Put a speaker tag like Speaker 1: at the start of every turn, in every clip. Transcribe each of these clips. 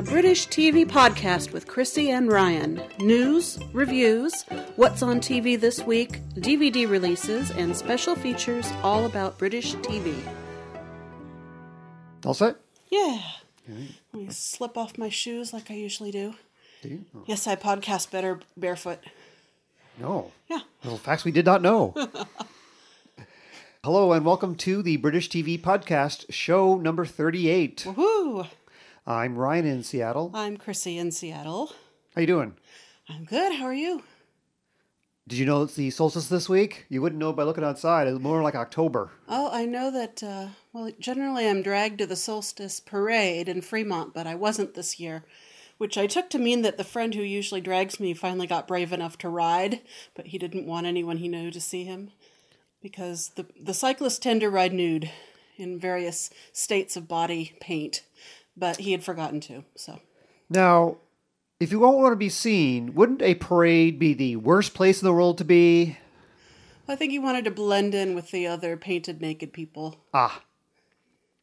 Speaker 1: a British TV podcast with Chrissy and Ryan. News, reviews, what's on TV this week, DVD releases, and special features all about British TV.
Speaker 2: All set?
Speaker 1: Yeah. Let me slip off my shoes like I usually do.
Speaker 2: Do you? Oh,
Speaker 1: Yes, I podcast better barefoot.
Speaker 2: no.
Speaker 1: Yeah.
Speaker 2: Little facts we did not know. Hello and welcome to the British TV podcast, show number 38.
Speaker 1: Woohoo!
Speaker 2: I'm Ryan in Seattle.
Speaker 1: I'm Chrissy in Seattle.
Speaker 2: How you doing?
Speaker 1: I'm good. How are you?
Speaker 2: Did you know it's the solstice this week? You wouldn't know by looking outside. It's more like October.
Speaker 1: Oh, I know that, uh, well, generally I'm dragged to the solstice parade in Fremont, but I wasn't this year, which I took to mean that the friend who usually drags me finally got brave enough to ride, but he didn't want anyone he knew to see him. Because the, the cyclists tend to ride nude in various states of body paint, but he had forgotten to, so.
Speaker 2: Now, if you won't want to be seen, wouldn't a parade be the worst place in the world to be?
Speaker 1: I think he wanted to blend in with the other painted naked people.
Speaker 2: Ah,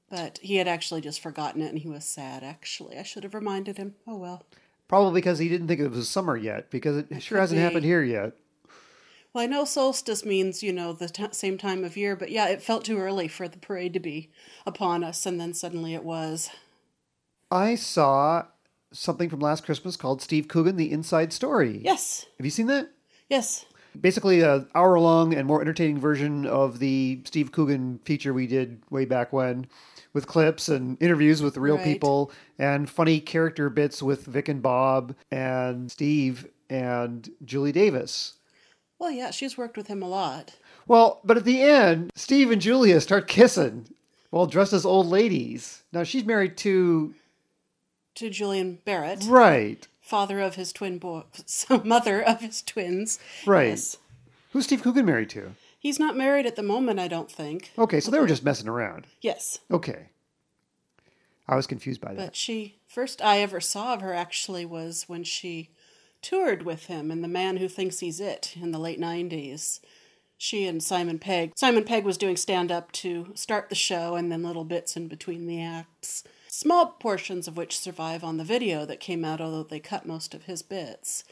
Speaker 1: But he had actually just forgotten it and he was sad, actually. I should have reminded him. Oh well.
Speaker 2: probably because he didn't think it was summer yet, because it sure hasn't
Speaker 1: be.
Speaker 2: happened here yet.
Speaker 1: Well, I know solstice means, you know, the t- same time of year, but yeah, it felt too early for the parade to be upon us, and then suddenly it was.
Speaker 2: I saw something from last Christmas called Steve Coogan: The Inside Story.
Speaker 1: Yes,
Speaker 2: Have you seen that?
Speaker 1: yes.
Speaker 2: Basically, an hour-long and more entertaining version of the Steve Coogan feature we did way back when, with clips and interviews with real
Speaker 1: Right.
Speaker 2: people and funny character bits with Vic and Bob and Steve and Julia Davis.
Speaker 1: Well, yeah, she's worked with him a lot.
Speaker 2: Well, but at the end, Steve and Julia start kissing while dressed as old ladies. Now she's married to
Speaker 1: To Julian Barratt,
Speaker 2: right.
Speaker 1: father of his twin boys, mother of his twins.
Speaker 2: Right.
Speaker 1: Yes.
Speaker 2: Who's Steve Coogan married to?
Speaker 1: He's not married at the moment, I don't think.
Speaker 2: Okay, so they were just messing around.
Speaker 1: Yes.
Speaker 2: Okay. I was confused by that.
Speaker 1: But she, first I ever saw of her actually was when she toured with him in The Man Who Thinks He's It in the late 90s. She and Simon Pegg. Simon Pegg was doing stand up to start the show and then little bits in between the acts. Small portions of which survive on the video that came out, although they cut most of his bits.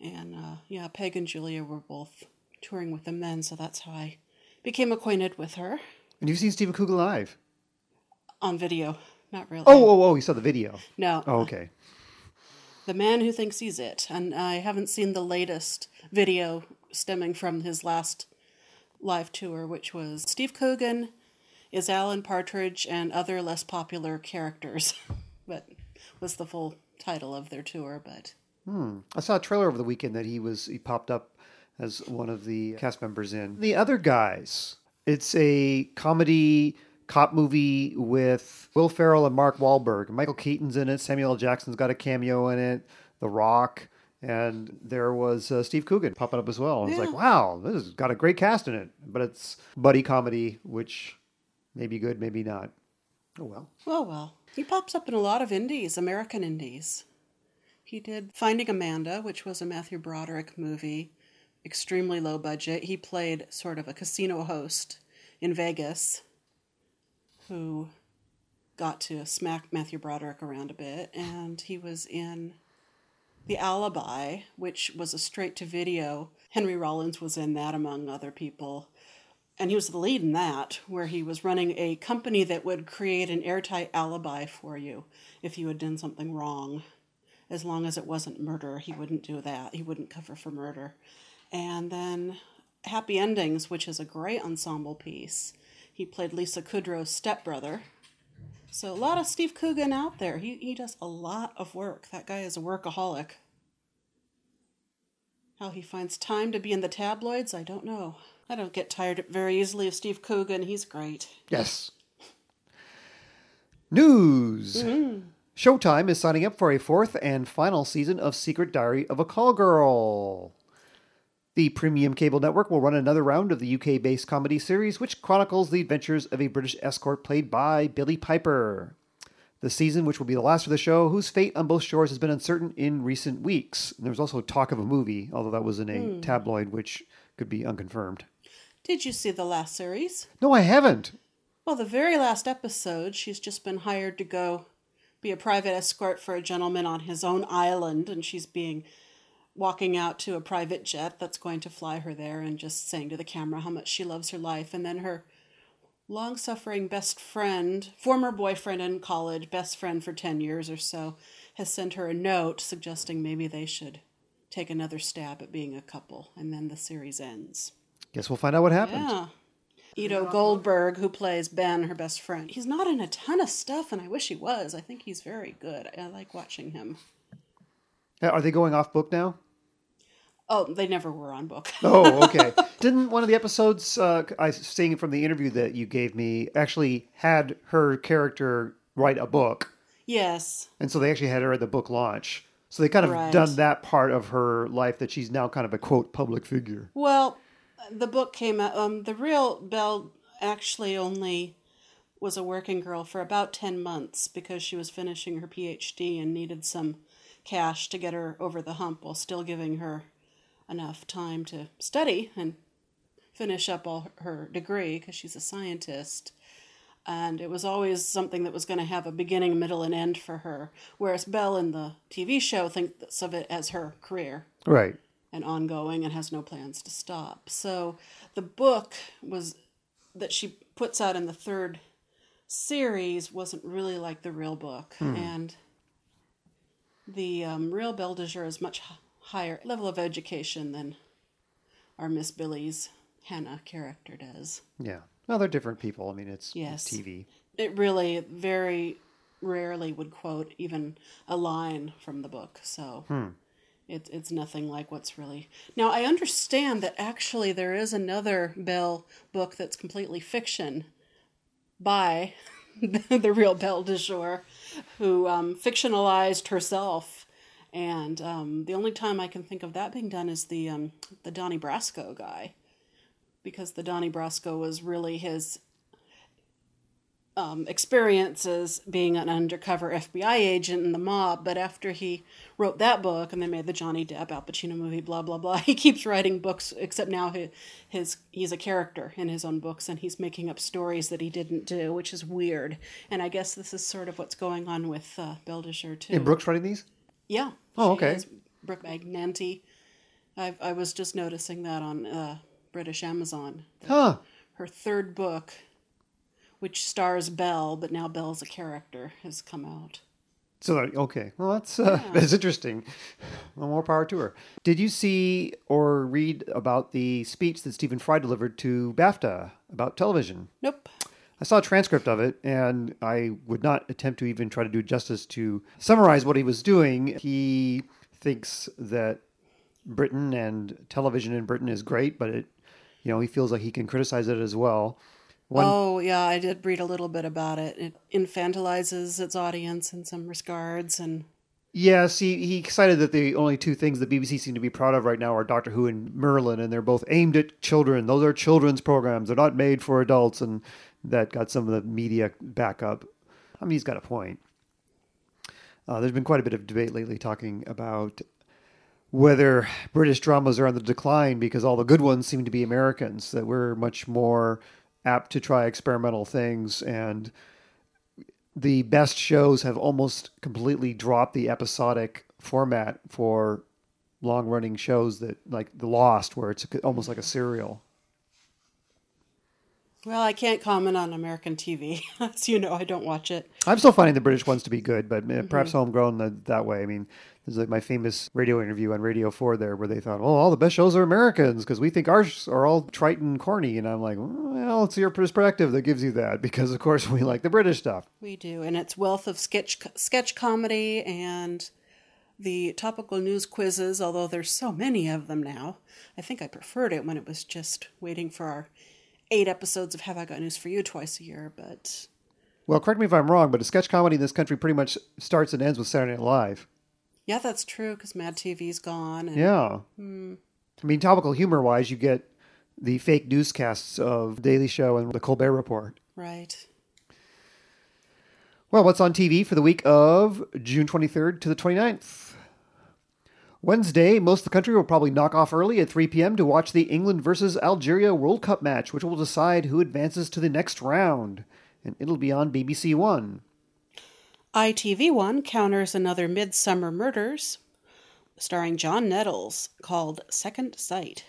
Speaker 1: And uh, yeah, Pegg and Julia were both touring with them then, so that's how I became acquainted with her
Speaker 2: and you've seen Stephen Coogan live?
Speaker 1: on video. Not really.
Speaker 2: Oh, oh, oh, you saw the video.
Speaker 1: no.
Speaker 2: Oh, okay.
Speaker 1: The Man Who Thinks He's It. And I haven't seen the latest video stemming from his last live tour, which was Steve Coogan is Alan Partridge and other less popular characters. but was the full title of their tour, but
Speaker 2: I saw a trailer over the weekend that he was he popped up as one of the cast members in. The other guys. It's a comedy cop movie with Will Ferrell and Mark Wahlberg. Michael Keaton's in it. Samuel L. Jackson's got a cameo in it. The Rock. And there was uh, Steve Coogan popping up as well. I was like, wow, this has got a great cast in it. But it's buddy comedy, which may be good, maybe not. Oh well.
Speaker 1: oh well. He pops up in a lot of indies, American indies. He did Finding Amanda, which was a Matthew Broderick movie, extremely low budget. He played sort of a casino host in Vegas who got to smack Matthew Broderick around a bit. And he was in The Alibi, which was a straight to video. Henry Rollins was in that, among other people. And he was the lead in that, where he was running a company that would create an airtight alibi for you if you had done something wrong. As long as it wasn't murder, he wouldn't do that. He wouldn't cover for murder. And then Happy Endings, which is a great ensemble piece. He played Lisa Kudrow's stepbrother. So a lot of Steve Coogan out there. He he does a lot of work. That guy is a workaholic. How he finds time to be in the tabloids, I don't know. I don't get tired very easily of Steve Coogan. He's great.
Speaker 2: Yes. News. Showtime is signing up for a fourth and final season of Secret Diary of a Call Girl. The premium cable network will run another round of the UK based comedy series, which chronicles the adventures of a British escort played by Billie Piper. The season, which will be the last of the show, whose fate on both shores has been uncertain in recent weeks. And there was also talk of a movie, although that was in a hmm. tabloid, which could be unconfirmed.
Speaker 1: Did you see the last series?
Speaker 2: No, I haven't.
Speaker 1: Well, the very last episode, she's just been hired to go be a private escort for a gentleman on his own island, and she's being walking out to a private jet that's going to fly her there and just saying to the camera how much she loves her life. And then her long suffering best friend, former boyfriend in college, best friend for 10 years or so, has sent her a note suggesting maybe they should take another stab at being a couple. And then the series ends.
Speaker 2: Guess we'll find out what happened.
Speaker 1: Yeah. Iddo Goldberg, who plays Ben, her best friend. He's not in a ton of stuff, and I wish he was. I think he's very good. I like watching him.
Speaker 2: Uh, Are they going off book now?
Speaker 1: Oh, they never were on book.
Speaker 2: Oh, okay. Didn't one of the episodes, uh, I seeing from the interview that you gave me, actually had her character write a book,
Speaker 1: yes.
Speaker 2: and so they actually had her at the book launch. So they kind of
Speaker 1: Right.
Speaker 2: done that part of her life that she's now kind of a quote public figure.
Speaker 1: Well, the book came out. Um, the real Belle actually only was a working girl for about 10 months because she was finishing her PhD and needed some cash to get her over the hump while still giving her enough time to study and finish up all her degree because she's a scientist. And it was always something that was going to have a beginning, middle, and end for her. Whereas Belle in the TV show thinks of it as her career
Speaker 2: Right.
Speaker 1: And ongoing and has no plans to stop. So the book was that she puts out in the third series wasn't really like the real book, and the um, real Jour is much higher level of education than our Miss Billie's Hannah character does.
Speaker 2: Yeah. Well, they're different people. I mean, it's,
Speaker 1: Yes.
Speaker 2: TV.
Speaker 1: It really very rarely would quote even a line from the book, so it, it's nothing like what's really. Now, I understand that actually there is another Belle book that's completely fiction by the real Belle de Jour, who um, fictionalized herself. And um, the only time I can think of that being done is the um, the Donnie Brasco guy, because the Donnie Brasco was really his um, experiences being an undercover FBI agent in the mob. But after he wrote that book and they made the Johnny Depp Al Pacino movie, blah blah blah, he keeps writing books. Except now he, his he's a character in his own books and he's making up stories that he didn't do, which is weird. And I guess this is sort of what's going on with uh, Belle too.
Speaker 2: And Brooke's writing these?
Speaker 1: Yeah.
Speaker 2: Oh, okay.
Speaker 1: Brooke Magnanti. I I was just noticing that on uh, British Amazon.
Speaker 2: Huh.
Speaker 1: Her third book, which stars Belle, but now Belle's a character, has come out.
Speaker 2: So okay, well that's uh, that's interesting. Well, more power to her. Did you see or read about the speech that Stephen Fry delivered to BAFTA about television?
Speaker 1: Nope.
Speaker 2: I saw a transcript of it, and I would not attempt to even try to do justice to summarize what he was doing. He thinks that Britain and television in Britain is great, but it, you know, he feels like he can criticize it as well. One,
Speaker 1: Oh, yeah, I did read a little bit about it. It infantilizes its audience in some regards, and
Speaker 2: Yes, he, he cited that the only two things the BBC seem to be proud of right now are Doctor Who and Merlin, and they're both aimed at children. Those are children's programs. They're not made for adults, and that got some of the media backup. I mean, he's got a point. Uh, there's been quite a bit of debate lately talking about whether British dramas are on the decline because all the good ones seem to be Americans, that we're much more apt to try experimental things and the best shows have almost completely dropped the episodic format for long running shows that like The Lost where it's almost like a serial.
Speaker 1: well, I can't comment on American TV. As you know, I don't watch it.
Speaker 2: I'm still finding the British ones to be good, but uh, perhaps homegrown that, that way. I mean, there's like my famous radio interview on Radio 4 there where they thought, oh, all the best shows are Americans because we think ours are all trite and corny. And I'm like, well, it's your perspective that gives you that because, of course, we like the British stuff.
Speaker 1: We do, and it's wealth of sketch sketch comedy and the topical news quizzes. Although there's so many of them now, I think I preferred it when it was just waiting for our eight episodes of Have I Got News for You twice a year. But
Speaker 2: Well, correct me if I'm wrong, but a sketch comedy in this country pretty much starts and ends with Saturday Night Live.
Speaker 1: Yeah, that's true because Mad TV's gone. And
Speaker 2: Yeah. Hmm. I mean, topical humor wise, you get the fake newscasts of Daily Show and the Colbert Report.
Speaker 1: Right.
Speaker 2: Well, what's on TV for the week of June 23rd to the 29th? Wednesday, most of the country will probably knock off early at 3 p.m. to watch the England versus Algeria World Cup match, which will decide who advances to the next round. And it'll be on BBC One.
Speaker 1: ITV1 counters another Midsomer Murders, starring John Nettles, called Second Sight.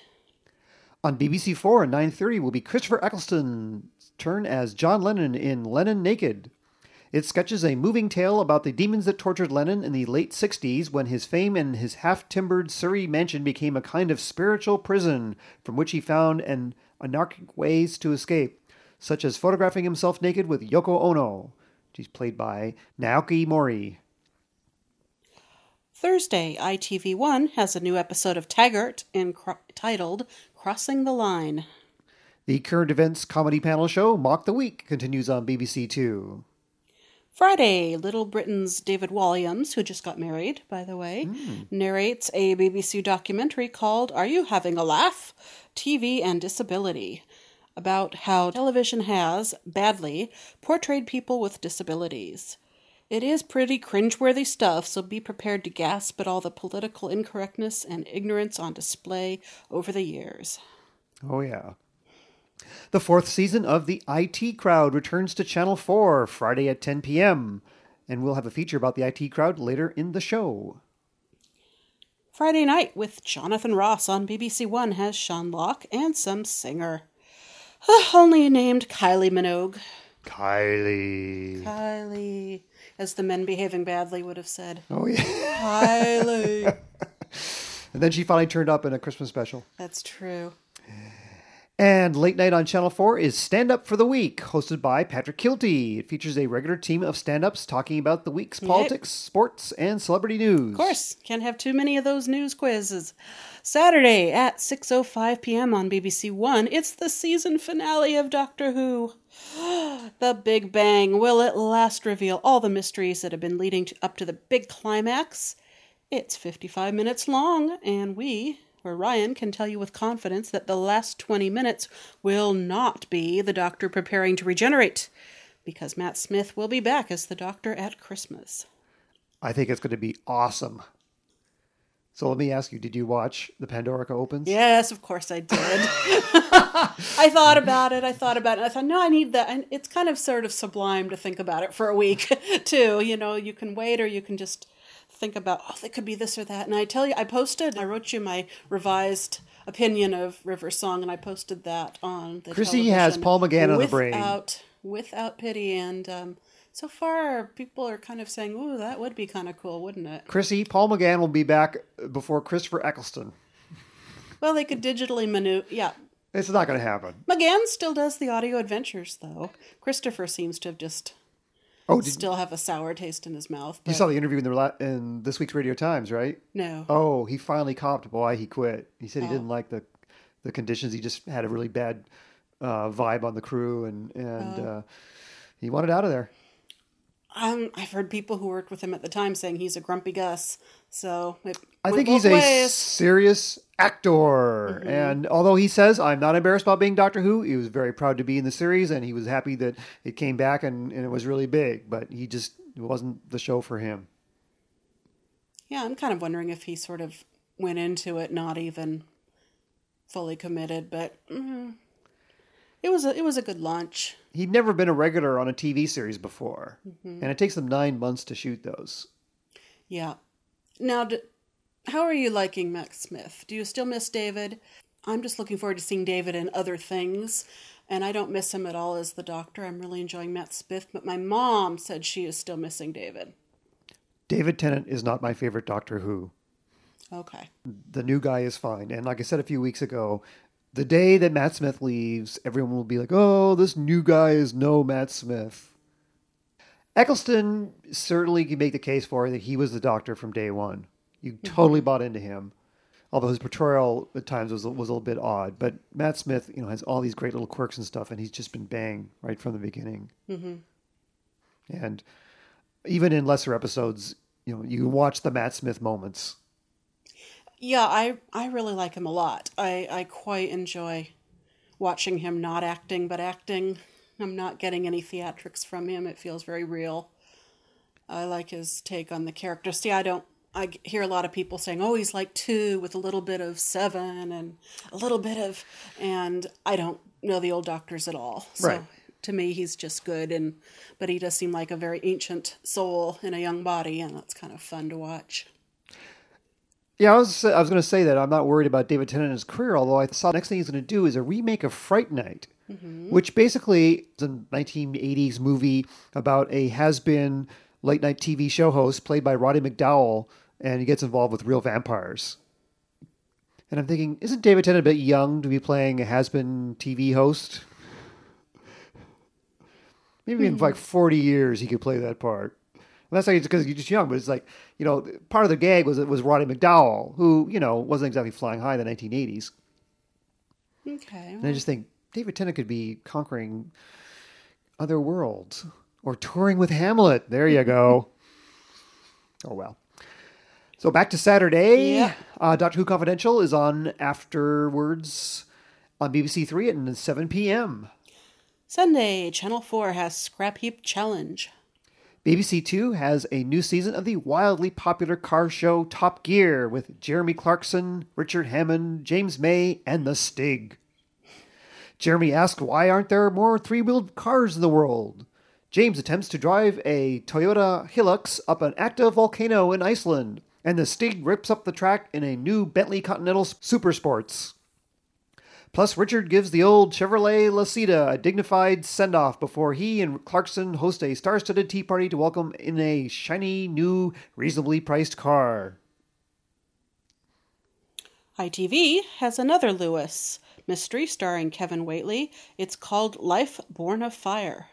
Speaker 2: On BBC Four at 9.30 will be Christopher Eccleston's turn as John Lennon in Lennon Naked. It sketches a moving tale about the demons that tortured Lennon in the late 60s when his fame and his half timbered Surrey mansion became a kind of spiritual prison from which he found an anarchic ways to escape, such as photographing himself naked with Yoko Ono. She's played by Naoko Mori.
Speaker 1: Thursday, ITV1 has a new episode of Taggart entitled Crossing the Line.
Speaker 2: The current events comedy panel show Mock the Week continues on BBC Two.
Speaker 1: Friday, Little Britain's David Walliams, who just got married, by the way, mm. narrates a BBC documentary called Are You Having a Laugh? TV and Disability, about how television has, badly, portrayed people with disabilities. It is pretty cringeworthy stuff, so be prepared to gasp at all the political incorrectness and ignorance on display over the years.
Speaker 2: Oh, yeah. The fourth season of The IT Crowd returns to Channel 4 Friday at 10 p.m., and we'll have a feature about the IT Crowd later in the show.
Speaker 1: Friday night with Jonathan Ross on BBC One has Sean Lock and some singer. Uh, only named Kylie Minogue.
Speaker 2: Kylie.
Speaker 1: Kylie, as the men behaving badly would have said.
Speaker 2: Oh, yeah.
Speaker 1: Kylie.
Speaker 2: and then she finally turned up in a Christmas special.
Speaker 1: That's true.
Speaker 2: And late night on Channel 4 is Stand Up for the Week, hosted by Patrick Kielty. It features a regular team of stand ups talking about the week's politics, yep. sports, and celebrity news.
Speaker 1: Of course, can't have too many of those news quizzes. Saturday at 6:05 p.m. on BBC 1, it's the season finale of Doctor Who. the Big Bang will at last reveal all the mysteries that have been leading to, up to the big climax. It's 55 minutes long, and we, where Ryan can tell you with confidence that the last 20 minutes will not be the doctor preparing to regenerate, because Matt Smith will be back as the doctor at Christmas.
Speaker 2: I think it's going to be awesome. So let me ask you, did you watch The Pandorica Opens?
Speaker 1: Yes, of course I did. I thought about it. I thought about it. I thought, no, I need that. And it's kind of sort of sublime to think about it for a week, too. You know, you can wait or you can just think about, oh, it could be this or that. And I tell you, I posted, I wrote you my revised opinion of River Song, and I posted that on the
Speaker 2: Chrissy has Paul McGann on the brain.
Speaker 1: Without, without pity. And um, so far, people are kind of saying, ooh, that would be kind of cool, wouldn't it?
Speaker 2: Chrissy, Paul McGann will be back before Christopher Eccleston.
Speaker 1: Well, they could digitally maneuver. Yeah.
Speaker 2: It's not going to happen.
Speaker 1: McGann still does the audio adventures, though. Christopher seems to have just Oh, still have a sour taste in his mouth.
Speaker 2: But... You saw the interview in the in this week's Radio Times, right?
Speaker 1: No.
Speaker 2: Oh, he finally copped why he quit. He said he oh. didn't like the the conditions. He just had a really bad uh, vibe on the crew, and and oh. uh, he wanted out of there.
Speaker 1: Um, I've heard people who worked with him at the time saying he's a grumpy Gus. So
Speaker 2: I think he's ways. a serious actor. Mm-hmm. And although he says, I'm not embarrassed about being Doctor Who, he was very proud to be in the series and he was happy that it came back and, and it was really big. But he just, it wasn't the show for him.
Speaker 1: Yeah, I'm kind of wondering if he sort of went into it not even fully committed, but mm, it was a, it was a good launch.
Speaker 2: He'd never been a regular on a TV series before, mm-hmm. and it takes them nine months to shoot those.
Speaker 1: Yeah. Now, how are you liking Matt Smith? Do you still miss David? I'm just looking forward to seeing David in other things, and I don't miss him at all as the Doctor. I'm really enjoying Matt Smith, but my mom said she is still missing David.
Speaker 2: David Tennant is not my favorite Doctor Who.
Speaker 1: Okay.
Speaker 2: The new guy is fine, and like I said a few weeks ago, the day that Matt Smith leaves, everyone will be like, "Oh, this new guy is no Matt Smith." Eccleston certainly can make the case for that he was the Doctor from day one. You mm-hmm. totally bought into him, although his portrayal at times was was a little bit odd. But Matt Smith, you know, has all these great little quirks and stuff, and he's just been bang right from the beginning. Mm-hmm. And even in lesser episodes, you know, you watch the Matt Smith moments
Speaker 1: yeah, I I really like him a lot. I I quite enjoy watching him not acting but acting. I'm not getting any theatrics from him. It feels very real. I like his take on the character. See, I don't I hear a lot of people saying, "Oh, he's like 2 with a little bit of 7 and a little bit of and I don't know the old doctors at all." So
Speaker 2: right.
Speaker 1: to me, he's just good, and but he does seem like a very ancient soul in a young body, and that's kind of fun to watch.
Speaker 2: Yeah, I was I was going to say that I'm not worried about David Tennant and his career, although I saw the next thing he's going to do is a remake of Fright Night, mm-hmm. which basically is a 1980s movie about a has-been late night TV show host played by Roddy McDowall, and he gets involved with real vampires. And I'm thinking, isn't David Tennant a bit young to be playing a has-been TV host? Maybe in hmm. like 40 years he could play that part. And that's like because you're just young, but it's like you know part of the gag was it was Roddy McDowall, who you know wasn't exactly flying high in the 1980s.
Speaker 1: Okay.
Speaker 2: And I just think David Tennant could be conquering other worlds or touring with Hamlet. There you go. oh well. So back to Saturday.
Speaker 1: Yeah.
Speaker 2: Uh, Doctor Who Confidential is on afterwards on BBC Three at 7 p.m.
Speaker 1: Sunday, Channel 4 has Scrap Heap Challenge.
Speaker 2: BBC Two has a new season of the wildly popular car show Top Gear with Jeremy Clarkson, Richard Hammond, James May, and The Stig. Jeremy asks why aren't there more three wheeled cars in the world? James attempts to drive a Toyota Hilux up an active volcano in Iceland, and the Stig rips up the track in a new Bentley Continental Super Sports. Plus, Richard gives the old Chevrolet Lacetti a dignified send off before he and Clarkson host a star studded tea party to welcome in a shiny, new, reasonably priced car.
Speaker 1: ITV has another Lewis mystery starring Kevin Whately. It's called Life Born of Fire.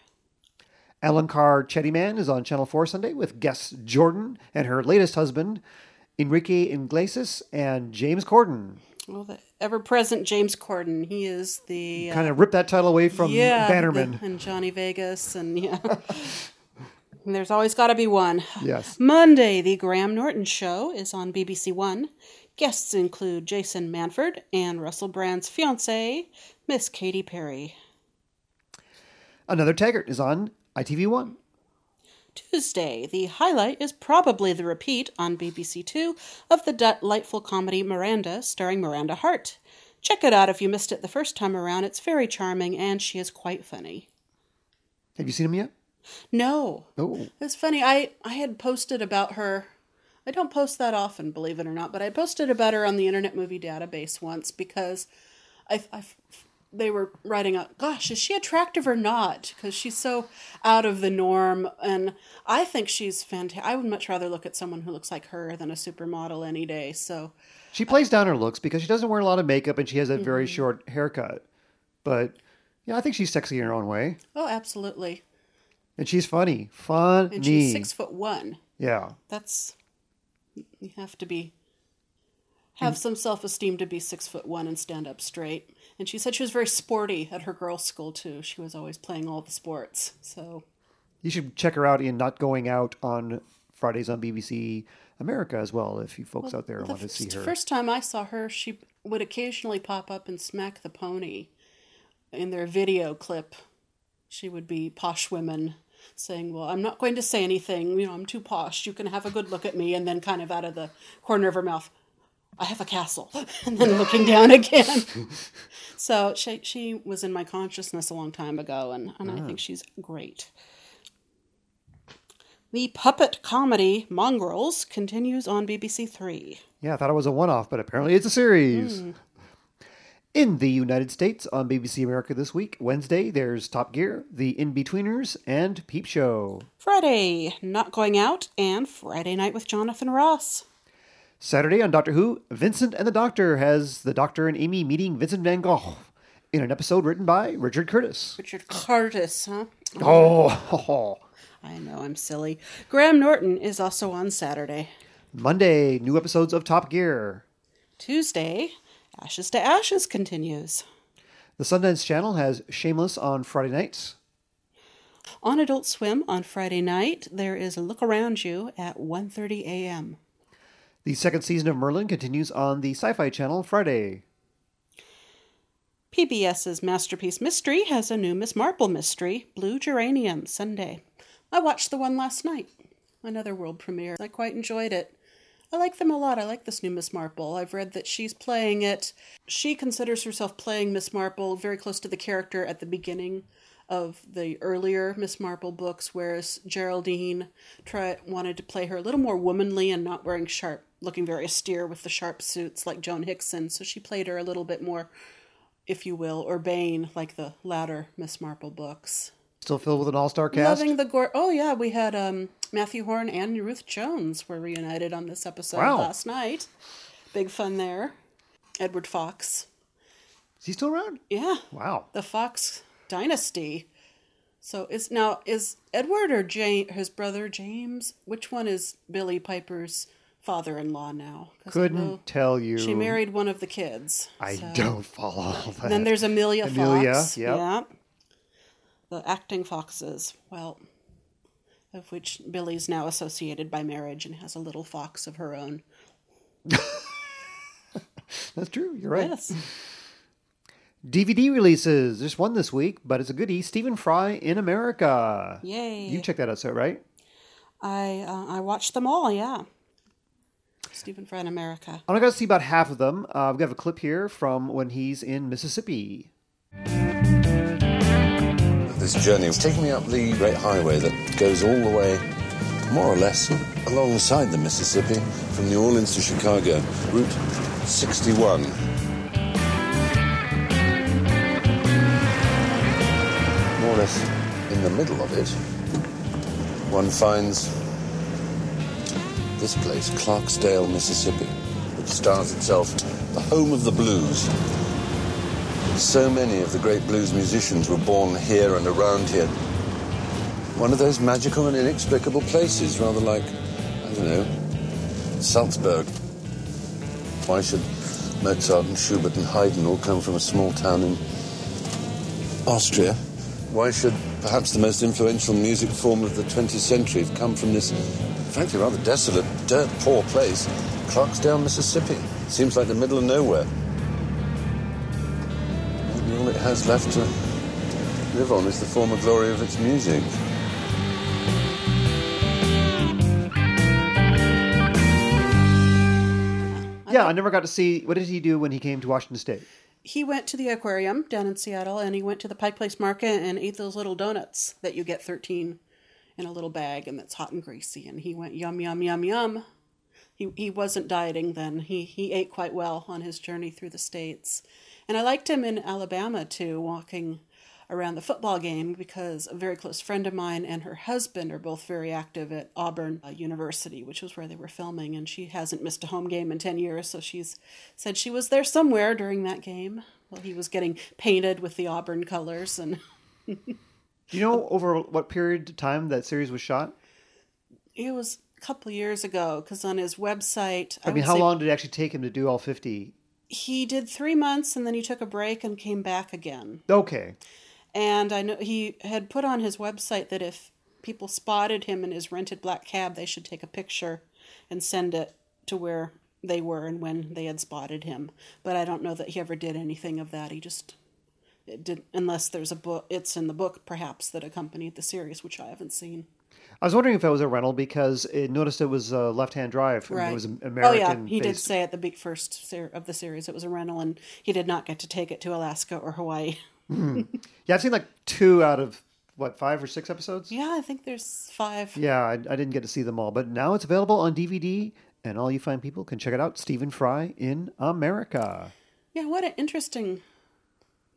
Speaker 2: Alan Carr Chatty Man is on Channel 4 Sunday with guests Jordan and her latest husband, Enrique Iglesias, and James Corden.
Speaker 1: Well, the ever-present James Corden. He is the
Speaker 2: uh, kind of ripped that title away from
Speaker 1: yeah,
Speaker 2: Bannerman
Speaker 1: the, and Johnny Vegas, and yeah. and there's always got to be one.
Speaker 2: Yes.
Speaker 1: Monday, the Graham Norton Show is on BBC One. Guests include Jason Manford and Russell Brand's fiancee, Miss Katy Perry.
Speaker 2: Another Taggart is on ITV1.
Speaker 1: Tuesday, the highlight is probably the repeat on BBC Two of the delightful comedy Miranda, starring Miranda Hart. Check it out if you missed it the first time around. It's very charming and she is quite funny.
Speaker 2: Have you seen him yet?
Speaker 1: No.
Speaker 2: Oh.
Speaker 1: It's funny. I, I had posted about her. I don't post that often, believe it or not, but I posted about her on the Internet Movie Database once because I, I they were writing out, gosh, is she attractive or not? Because she's so out of the norm. And I think she's fantastic. I would much rather look at someone who looks like her than a supermodel any day. So
Speaker 2: she plays down her looks because she doesn't wear a lot of makeup and she has a mm-hmm. very short haircut. But yeah, I think she's sexy in her own way.
Speaker 1: Oh, absolutely.
Speaker 2: And she's funny. Funny.
Speaker 1: And she's six foot one.
Speaker 2: Yeah.
Speaker 1: That's you have to be have mm. some self esteem to be six foot one and stand up straight. And she said she was very sporty at her girls' school too. She was always playing all the sports. So
Speaker 2: you should check her out in Not Going Out on Fridays on BBC America as well. If you folks well, out there the want to see her.
Speaker 1: The first time I saw her, she would occasionally pop up and smack the pony in their video clip. She would be posh women saying, Well, I'm not going to say anything. You know, I'm too posh. You can have a good look at me. And then, kind of out of the corner of her mouth, I have a castle, and then looking down again. so she she was in my consciousness a long time ago, and, and I think she's great. The puppet comedy Mongrels continues on BBC Three.
Speaker 2: Yeah, I thought it was a one off, but apparently it's a series. Mm. In the United States on BBC America this week, Wednesday, there's Top Gear, The Inbetweeners, and Peep Show.
Speaker 1: Friday, Not Going Out, and Friday Night with Jonathan Ross.
Speaker 2: Saturday on Doctor Who, Vincent and the Doctor has the Doctor and Amy meeting Vincent van Gogh in an episode written by Richard Curtis.
Speaker 1: Richard Curtis, huh?
Speaker 2: Oh,
Speaker 1: I know, I'm silly. Graham Norton is also on Saturday.
Speaker 2: Monday, new episodes of Top Gear.
Speaker 1: Tuesday, Ashes to Ashes continues.
Speaker 2: The Sundance Channel has Shameless on Friday nights.
Speaker 1: On Adult Swim on Friday night, there is a Look Around You at 1:30 a.m.
Speaker 2: The second season of Merlin continues on the Sci Fi Channel Friday.
Speaker 1: PBS's Masterpiece Mystery has a new Miss Marple mystery, Blue Geranium, Sunday. I watched the one last night, another world premiere. I quite enjoyed it. I like them a lot. I like this new Miss Marple. I've read that she's playing it. She considers herself playing Miss Marple very close to the character at the beginning of the earlier Miss Marple books, whereas Geraldine tried wanted to play her a little more womanly and not wearing sharp, looking very austere with the sharp suits like Joan Hickson. So she played her a little bit more, if you will, urbane like the latter Miss Marple books.
Speaker 2: Still filled with an all-star cast.
Speaker 1: Loving the gore. Oh yeah, we had um, Mathew Horne and Ruth Jones were reunited on this episode
Speaker 2: Wow.
Speaker 1: last night. Big fun there. Edward Fox.
Speaker 2: Is he still around?
Speaker 1: Yeah,
Speaker 2: Wow.
Speaker 1: the Fox dynasty. So is now is Edward or Jane his brother James? Which one is Billie Piper's father-in-law now.
Speaker 2: Couldn't tell you.
Speaker 1: She married one of the kids.
Speaker 2: I
Speaker 1: so-
Speaker 2: don't follow all that.
Speaker 1: Then there's Amelia,
Speaker 2: Amelia,
Speaker 1: Fox.
Speaker 2: yep.
Speaker 1: Yeah. The acting foxes. Well, of which Billie's now associated by marriage and has a little fox of her own.
Speaker 2: That's true. You're right.
Speaker 1: Yes.
Speaker 2: DVD releases. There's one this week, but it's a goodie. Stephen Fry in America.
Speaker 1: Yay.
Speaker 2: You checked that out, so right?
Speaker 1: I uh, I watched them all, yeah. Stephen Fry in America.
Speaker 2: I'm only got to see about half of them. Uh, we have a clip here from when he's in Mississippi.
Speaker 3: This journey was taking me up the great highway that goes all the way, more or less, alongside the Mississippi from New Orleans to Chicago, Route 61. More or less in the middle of it, one finds this place, Clarksdale, Mississippi, which styles itself the home of the blues. So many of the great blues musicians were born here and around here. One of those magical and inexplicable places, rather like, I don't know, Salzburg. Why should Mozart and Schubert and Haydn all come from a small town in Austria? Why should perhaps the most influential music form of the 20th century have come from this, frankly, rather desolate, dirt poor place, Clarksdale, Mississippi? Seems like the middle of nowhere. Maybe all it has left to live on is the former glory of its music.
Speaker 2: Yeah, I never got to see. What did he do when he came to Washington State?
Speaker 1: He went to the aquarium down in Seattle and he went to the Pike Place Market and ate those little donuts that you get 13 in a little bag and that's hot and greasy. And he went yum, yum, yum, yum. He, he wasn't dieting then. He, he ate quite well on his journey through the states. And I liked him in Alabama too, walking around the football game because a very close friend of mine and her husband are both very active at Auburn uh, University, which was where they were filming. And she hasn't missed a home game in 10 years, so she's said she was there somewhere during that game Well, he was getting painted with the Auburn colors. And
Speaker 2: Do you know over what period of time that series was shot?
Speaker 1: it was a couple years ago because on his website,
Speaker 2: I, mean, how long did it actually take him to do all 50?
Speaker 1: He did three months and then he took a break and came back again.
Speaker 2: Okay.
Speaker 1: And I know he had put on his website that if people spotted him in his rented black cab, they should take a picture and send it to where they were and when they had spotted him. But I don't know that he ever did anything of that. He just it did unless there's a book it's in the book perhaps that accompanied the series, which I haven't seen.
Speaker 2: I was wondering if that was a rental because it noticed it was a left-hand drive. and
Speaker 1: Right.
Speaker 2: It was an
Speaker 1: oh
Speaker 2: American.
Speaker 1: yeah, he did say at the big first ser- of the series it was a rental, and he did not get to take it to Alaska or Hawaii. Hmm.
Speaker 2: Yeah, I've seen like two out of what five or six episodes.
Speaker 1: Yeah, I think there's five.
Speaker 2: Yeah, I, I didn't get to see them all, but now it's available on DVD, and all you fine people can check it out. Stephen Fry in America.
Speaker 1: Yeah, what an interesting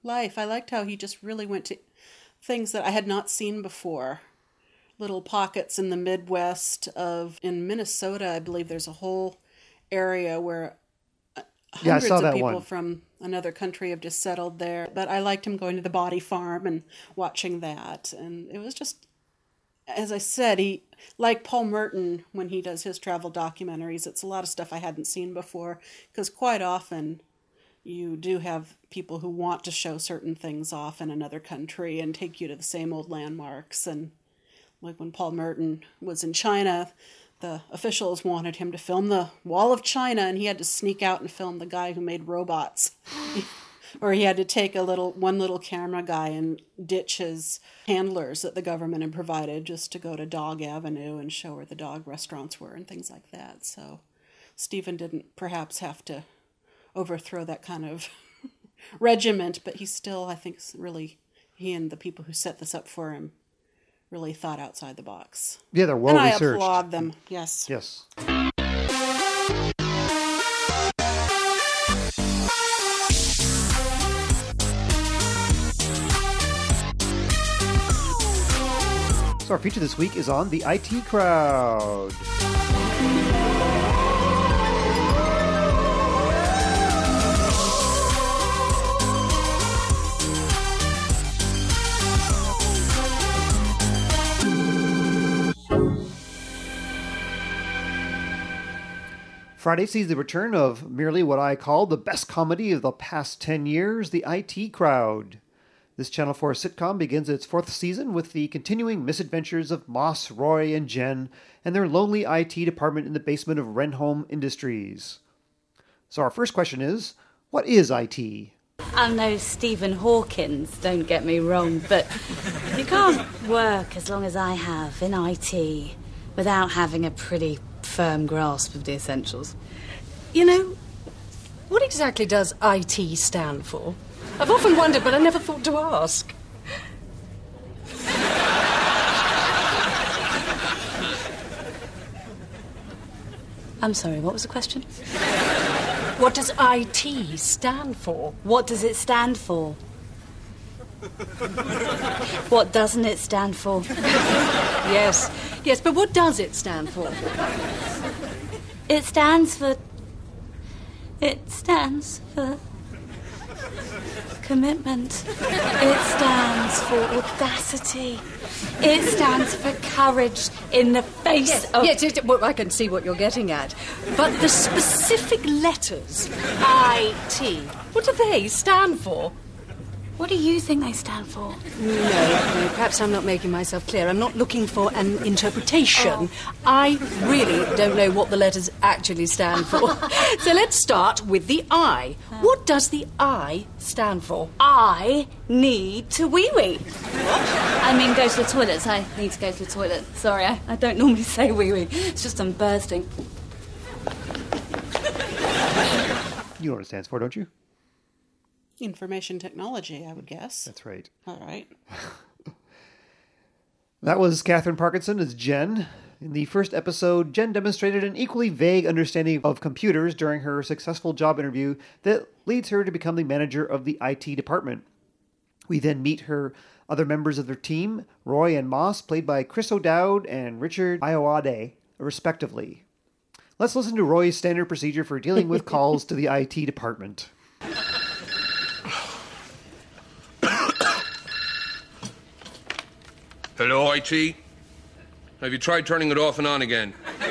Speaker 1: life. I liked how he just really went to things that I had not seen before. Little pockets in the Midwest of in Minnesota, I believe there's a whole area where uh,
Speaker 2: Yeah, I
Speaker 1: hundreds
Speaker 2: saw
Speaker 1: of people
Speaker 2: one.
Speaker 1: from another country have just settled there. But I liked him going to the body farm and watching that, and it was just as I said, he like Paul Merton when he does his travel documentaries. It's a lot of stuff I hadn't seen before because quite often you do have people who want to show certain things off in another country and take you to the same old landmarks. And like when Paul Merton was in China, the officials wanted him to film the Wall of China, and he had to sneak out and film the guy who made robots. or he had to take a little one little camera guy and ditch his handlers that the government had provided just to go to Dog Avenue and show where the dog restaurants were and things like that. So Stephen didn't perhaps have to overthrow that kind of regiment, but he still, I think, really he and the people who set this up for him really thought outside the box.
Speaker 2: Yeah, they're well
Speaker 1: and I applaud them. Yes.
Speaker 2: Yes. So our feature this week is on the IT crowd. Friday sees the return of merely what I call the best comedy of the past 10 years, The IT Crowd. This Channel 4 sitcom begins its fourth season with the continuing misadventures of Moss, Roy, and Jen and their lonely IT department in the basement of Reynholm Industries. So, our first question is what is IT?
Speaker 4: I'm no Stephen Hawkins, don't get me wrong, but you can't work as long as I have in IT without having a pretty firm grasp of the essentials.
Speaker 5: You know, what exactly does IT stand for? I've often wondered, but I never thought to ask.
Speaker 4: I'm sorry, what was the question?
Speaker 5: What does IT stand for?
Speaker 4: What does it stand for? what doesn't it stand for?
Speaker 5: Yes, yes, but what does it stand for?
Speaker 4: It stands for. It stands for. Commitment. It stands for audacity. It stands for courage in the face
Speaker 5: Yes,
Speaker 4: of.
Speaker 5: yes, yes, well, I can see what you're getting at. But the specific letters, IT, what do they stand for?
Speaker 4: What do you think they stand for?
Speaker 5: No, no, perhaps I'm not making myself clear. I'm not looking for an interpretation. Oh. I really don't know what the letters actually stand for. so let's start with the I. What does the I stand for?
Speaker 4: I need to wee wee. I mean, go to the toilet. So I need to go to the toilet. Sorry, I, I don't normally say wee wee. It's just I'm bursting.
Speaker 2: You know what it stands for, don't you?
Speaker 1: Information technology, I would guess.
Speaker 2: That's right.
Speaker 1: All right.
Speaker 2: That was Katherine Parkinson as Jen. In the first episode, Jen demonstrated an equally vague understanding of computers during her successful job interview that leads her to become the manager of the IT department. We then meet her other members of their team, Roy and Moss, played by Chris O'Dowd and Richard Ayoade, respectively. Let's listen to Roy's standard procedure for dealing with calls to the IT department.
Speaker 3: Hello, IT? Have you tried turning it off and on again?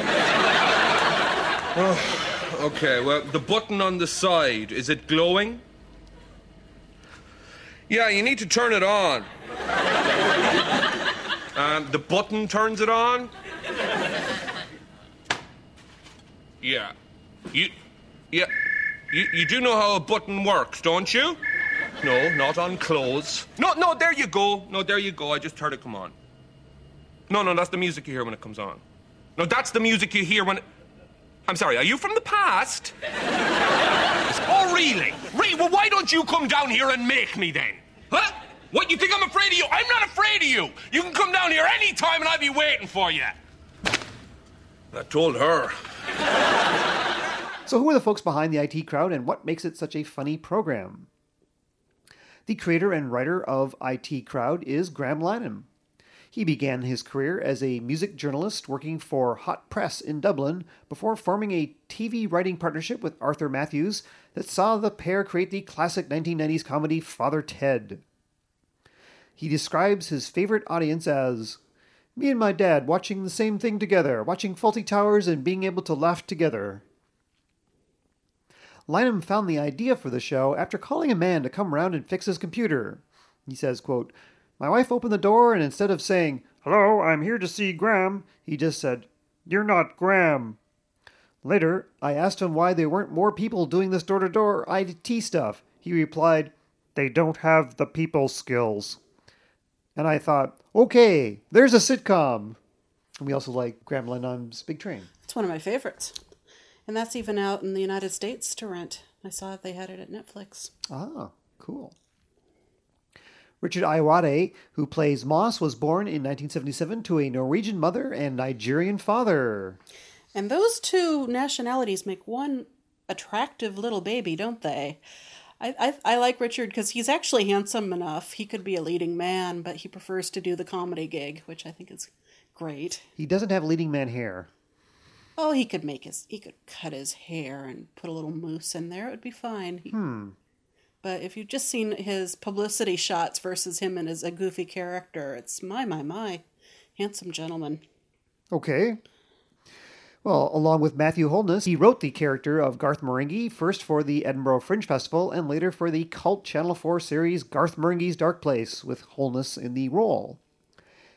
Speaker 3: oh, okay, well, the button on the side, is it glowing? Yeah, you need to turn it on. Um, the button turns it on? Yeah. You. Yeah. You, you do know how a button works, don't you? No, not on clothes. No, no, there you go. No, there you go. I just heard it come on. No, no, that's the music you hear when it comes on. No, that's the music you hear when. I'm sorry, are you from the past? oh, really? Really? Well, why don't you come down here and make me then? Huh? What, you think I'm afraid of you? I'm not afraid of you. You can come down here anytime and I'll be waiting for you. I told her.
Speaker 2: So, who are the folks behind the IT crowd and what makes it such a funny program? The creator and writer of IT Crowd is Graham Linehan. He began his career as a music journalist working for Hot Press in Dublin before forming a TV writing partnership with Arthur Matthews that saw the pair create the classic 1990s comedy Father Ted. He describes his favorite audience as me and my dad watching the same thing together, watching Fawlty Towers and being able to laugh together. Linehan found the idea for the show after calling a man to come around and fix his computer. He says, quote, My wife opened the door and instead of saying, Hello, I'm here to see Graham, he just said, You're not Graham. Later, I asked him why there weren't more people doing this door to door IT stuff. He replied, They don't have the people skills. And I thought, okay, there's a sitcom. And we also like Graham Linehan's Big Train.
Speaker 1: It's one of my favorites. And that's even out in the United States to rent. I saw they had it at Netflix.
Speaker 2: Ah, cool. Richard Ayoade, who plays Moss, was born in 1977 to a Norwegian mother and Nigerian father.
Speaker 1: And those two nationalities make one attractive little baby, don't they? I, I, I like Richard because he's actually handsome enough. He could be a leading man, but he prefers to do the comedy gig, which I think is great.
Speaker 2: He doesn't have leading man hair.
Speaker 1: Oh, he could make his, he could cut his hair and put a little mousse in there. It would be fine. He,
Speaker 2: Hmm.
Speaker 1: But if you've just seen his publicity shots versus him and as a goofy character, it's my, my, my. Handsome gentleman.
Speaker 2: Okay. Well, along with Matthew Holness, he wrote the character of Garth Marenghi, first for the Edinburgh Fringe Festival and later for the cult Channel 4 series Garth Marenghi's Dark Place, with Holness in the role.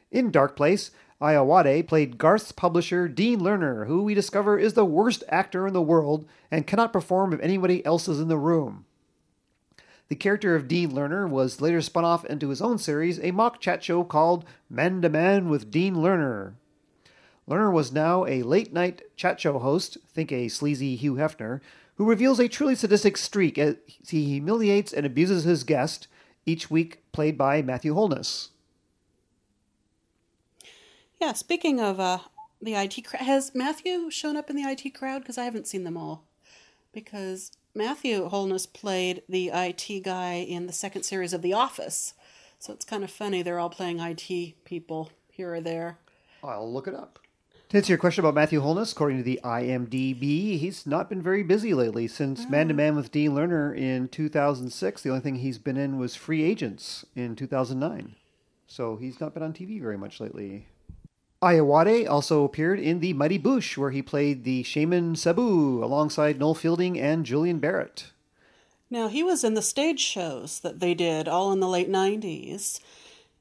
Speaker 2: In Dark Place, Ayoade played Garth's publisher Dean Lerner, who we discover is the worst actor in the world and cannot perform if anybody else is in the room. The character of Dean Lerner was later spun off into his own series, a mock chat show called Man to Man with Dean Lerner. Lerner was now a late night chat show host, think a sleazy Hugh Hefner, who reveals a truly sadistic streak as he humiliates and abuses his guest, each week played by Matthew Holness.
Speaker 1: Yeah, speaking of uh, the IT crowd, has Matthew shown up in the IT crowd? Because I haven't seen them all. Because Matthew Holness played the IT guy in the second series of The Office. So it's kind of funny. They're all playing IT people here or there.
Speaker 2: I'll look it up. To answer your question about Matthew Holness, according to the IMDb, he's not been very busy lately. Since Man to Man with Dean Lerner in 2006, the only thing he's been in was Free Agents in 2009. So he's not been on TV very much lately. Ayoade also appeared in The Mighty Boosh, where he played the shaman Sabu alongside Noel Fielding and Julian Barratt.
Speaker 1: Now, he was in the stage shows that they did all in the late 90s,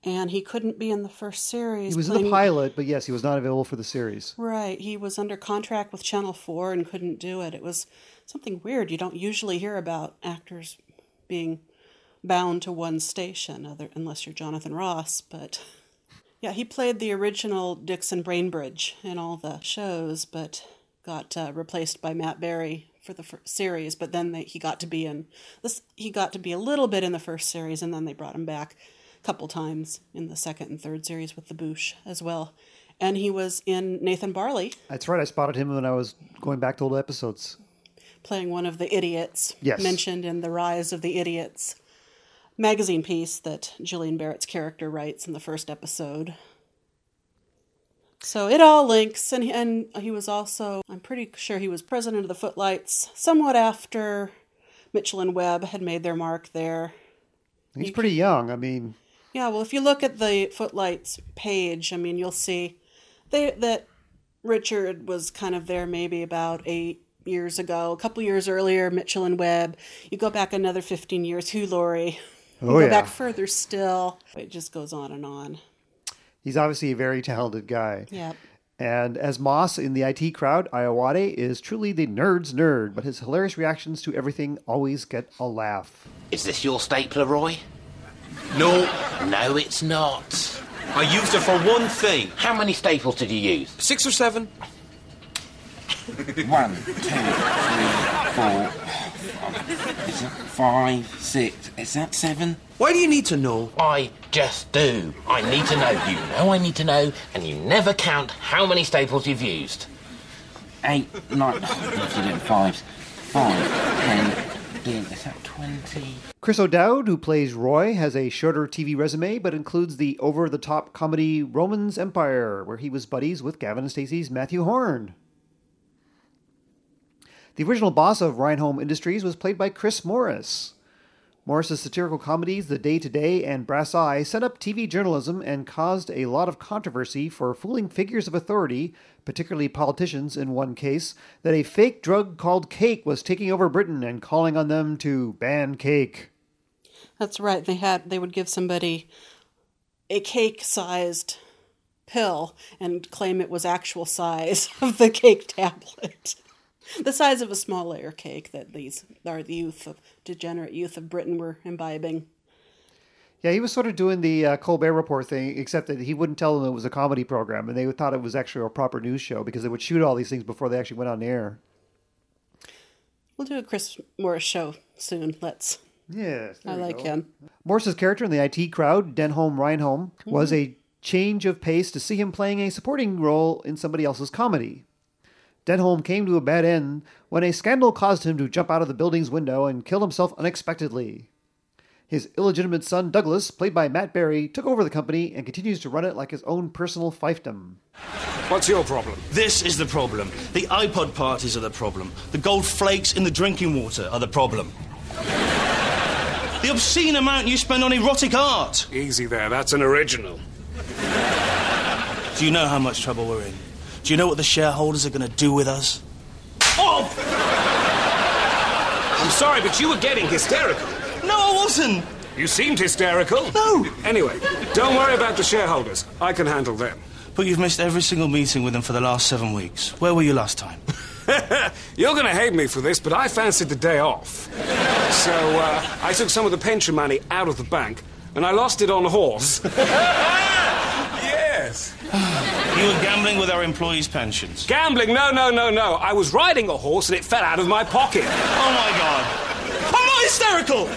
Speaker 1: and he couldn't be in the first series.
Speaker 2: He was in the pilot, but yes, he was not available for the series.
Speaker 1: Right. He was under contract with Channel 4 and couldn't do it. It was something weird. You don't usually hear about actors being bound to one station, other unless you're Jonathan Ross. But yeah, he played the original Dixon Bainbridge in all the shows, but got uh, replaced by Matt Berry for the series. But then they, he got to be in this. He got to be a little bit in the first series, and then they brought him back a couple times in the second and third series with the Boosh as well. And he was in Nathan Barley
Speaker 2: That's right, I spotted him when I was going back to old episodes.
Speaker 1: playing one of the idiots
Speaker 2: Yes.
Speaker 1: mentioned in the Rise of the Idiots magazine piece that Julian Barratt's character writes in the first episode. So it all links, and he, and he was also, I'm pretty sure he was president of the Footlights somewhat after Mitchell and Webb had made their mark there.
Speaker 2: He's pretty young. I mean,
Speaker 1: Yeah, well, if you look at the Footlights page, I mean, you'll see they that Richard was kind of there maybe about eight years ago. A couple years earlier, Mitchell and Webb. You go back another 15 years, Hugh Laurie. You
Speaker 2: Oh,
Speaker 1: go
Speaker 2: yeah.
Speaker 1: back further still. It just goes on and on.
Speaker 2: he's obviously a very talented guy.
Speaker 1: Yeah.
Speaker 2: And as Moss in the IT crowd, Ayoade is truly the nerd's nerd, but his hilarious reactions to everything always get a laugh.
Speaker 6: Is this your stapler, Roy?
Speaker 7: No,
Speaker 6: No, it's not.
Speaker 7: I used it for one thing.
Speaker 6: How many staples did you use?
Speaker 7: Six or seven?
Speaker 8: One, two, three, four, is that five, six, is that seven?
Speaker 7: Why do you need to know?
Speaker 6: I just do. I need to know. You know I need to know, and you never count how many staples you've used.
Speaker 8: Eight, nine, if you do fives, five, ten, fifteen, is that twenty?
Speaker 2: Chris O'Dowd, who plays Roy, has a shorter TV resume, but includes the over the top comedy Romans Empire, where he was buddies with Gavin and Stacey's Mathew Horne. The original boss of Reynholm Industries was played by Chris Morris. Morris's satirical comedies The Day Today and Brass Eye set up TV journalism and caused a lot of controversy for fooling figures of authority, particularly politicians in one case, that a fake drug called cake was taking over Britain and calling on them to ban cake.
Speaker 1: That's right. They had they would give somebody a cake-sized pill and claim it was actual size of the cake tablet. The size of a small layer cake that these are the youth of degenerate youth of Britain were imbibing.
Speaker 2: Yeah, he was sort of doing the uh, Colbert Report thing, except that he wouldn't tell them it was a comedy program, and they thought it was actually a proper news show because they would shoot all these things before they actually went on air.
Speaker 1: We'll do a Chris Morris show soon. Let's.
Speaker 2: Yes,
Speaker 1: I like
Speaker 2: go.
Speaker 1: him.
Speaker 2: Morris's character in the IT crowd, Denholm Reynholm, was a change of pace to see him playing a supporting role in somebody else's comedy. Denholm came to a bad end when a scandal caused him to jump out of the building's window and kill himself unexpectedly. His illegitimate son, Douglas, played by Matt Berry, took over the company and continues to run it like his own personal fiefdom.
Speaker 9: What's your problem?
Speaker 10: This is the problem. The iPod parties are the problem. The gold flakes in the drinking water are the problem. The obscene amount you spend on erotic art.
Speaker 9: Easy there, that's an original.
Speaker 10: Do you know how much trouble we're in? Do you know what the shareholders are going to do with us? Oh!
Speaker 9: I'm sorry, but you were getting hysterical.
Speaker 10: No, I wasn't.
Speaker 9: You seemed hysterical.
Speaker 10: No.
Speaker 9: Anyway, don't worry about the shareholders. I can handle them.
Speaker 10: But you've missed every single meeting with them for the last seven weeks. Where were you last time?
Speaker 9: You're going to hate me for this, but I fancied the day off. So uh, I took some of the pension money out of the bank, and I lost it on a horse. yes.
Speaker 10: You were gambling with our employees' pensions.
Speaker 9: Gambling? No, no, no, no. I was riding a horse and it fell out of my pocket.
Speaker 10: Oh my god. I'm not hysterical!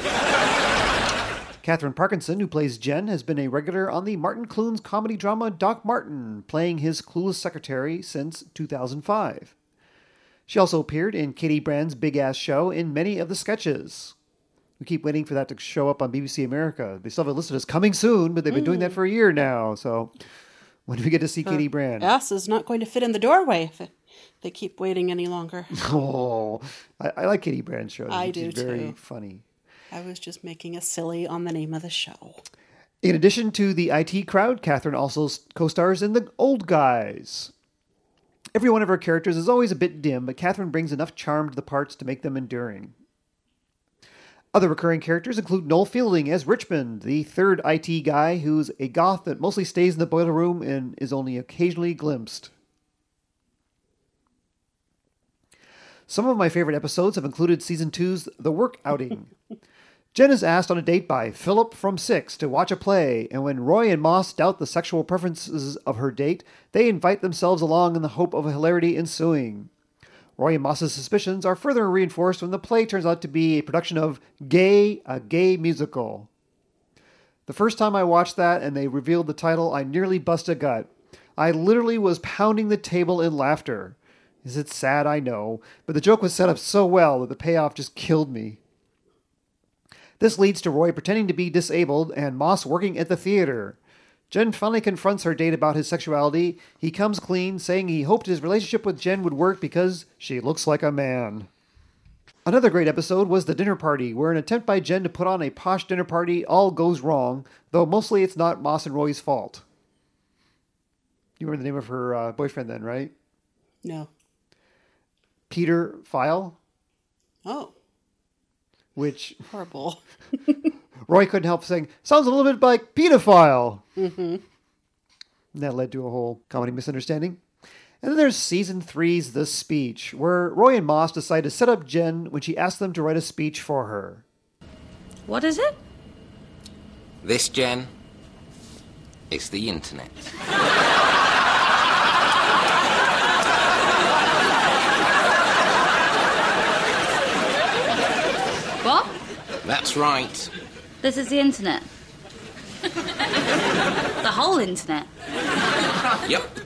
Speaker 2: Katherine Parkinson, who plays Jen, has been a regular on the Martin Clunes comedy drama Doc Martin, playing his clueless secretary since 2005. She also appeared in Katie Brand's Big Ass Show in many of the sketches. We keep waiting for that to show up on BBC America. They still have it listed as coming soon, but they've been doing that mm. for a year now. So when do we get to see Katie Brand?
Speaker 1: Ass is not going to fit in the doorway if they keep waiting any longer.
Speaker 2: Oh, I, I like Katie Brand's shows.
Speaker 1: I
Speaker 2: She's
Speaker 1: do,
Speaker 2: very
Speaker 1: too.
Speaker 2: funny.
Speaker 1: I was just making a silly on the name of the show.
Speaker 2: In addition to the IT crowd, Katherine also co stars in The Old Guys. Every one of her characters is always a bit dim, but Katherine brings enough charm to the parts to make them enduring. Other recurring characters include Noel Fielding as Richmond, the third IT guy who's a goth that mostly stays in the boiler room and is only occasionally glimpsed. Some of my favorite episodes have included season two's The Work Outing. Jen is asked on a date by Philip from Six to watch a play, and when Roy and Moss doubt the sexual preferences of her date, they invite themselves along in the hope of a hilarity ensuing. Roy and Moss's suspicions are further reinforced when the play turns out to be a production of Gay, a gay musical. The first time I watched that and they revealed the title, I nearly bust a gut. I literally was pounding the table in laughter. Is it sad? I know, but the joke was set up so well that the payoff just killed me. This leads to Roy pretending to be disabled and Moss working at the theater. Jen finally confronts her date about his sexuality. He comes clean, saying he hoped his relationship with Jen would work because she looks like a man. Another great episode was The Dinner Party, where an attempt by Jen to put on a posh dinner party all goes wrong, though mostly it's not Moss and Roy's fault. You remember the name of her uh, boyfriend then, right?
Speaker 1: No.
Speaker 2: Peter File,
Speaker 1: Oh,
Speaker 2: which
Speaker 1: horrible.
Speaker 2: Roy couldn't help saying, sounds a little bit like pedophile. Mm-hmm. And that led to a whole comedy misunderstanding. And then there's season three's The Speech, where Roy and Moss decide to set up Jen when she asks them to write a speech for her.
Speaker 4: What is it?
Speaker 6: This, Jen, is the internet.
Speaker 4: What?
Speaker 6: That's right.
Speaker 4: This is the internet. the whole internet.
Speaker 6: Yep.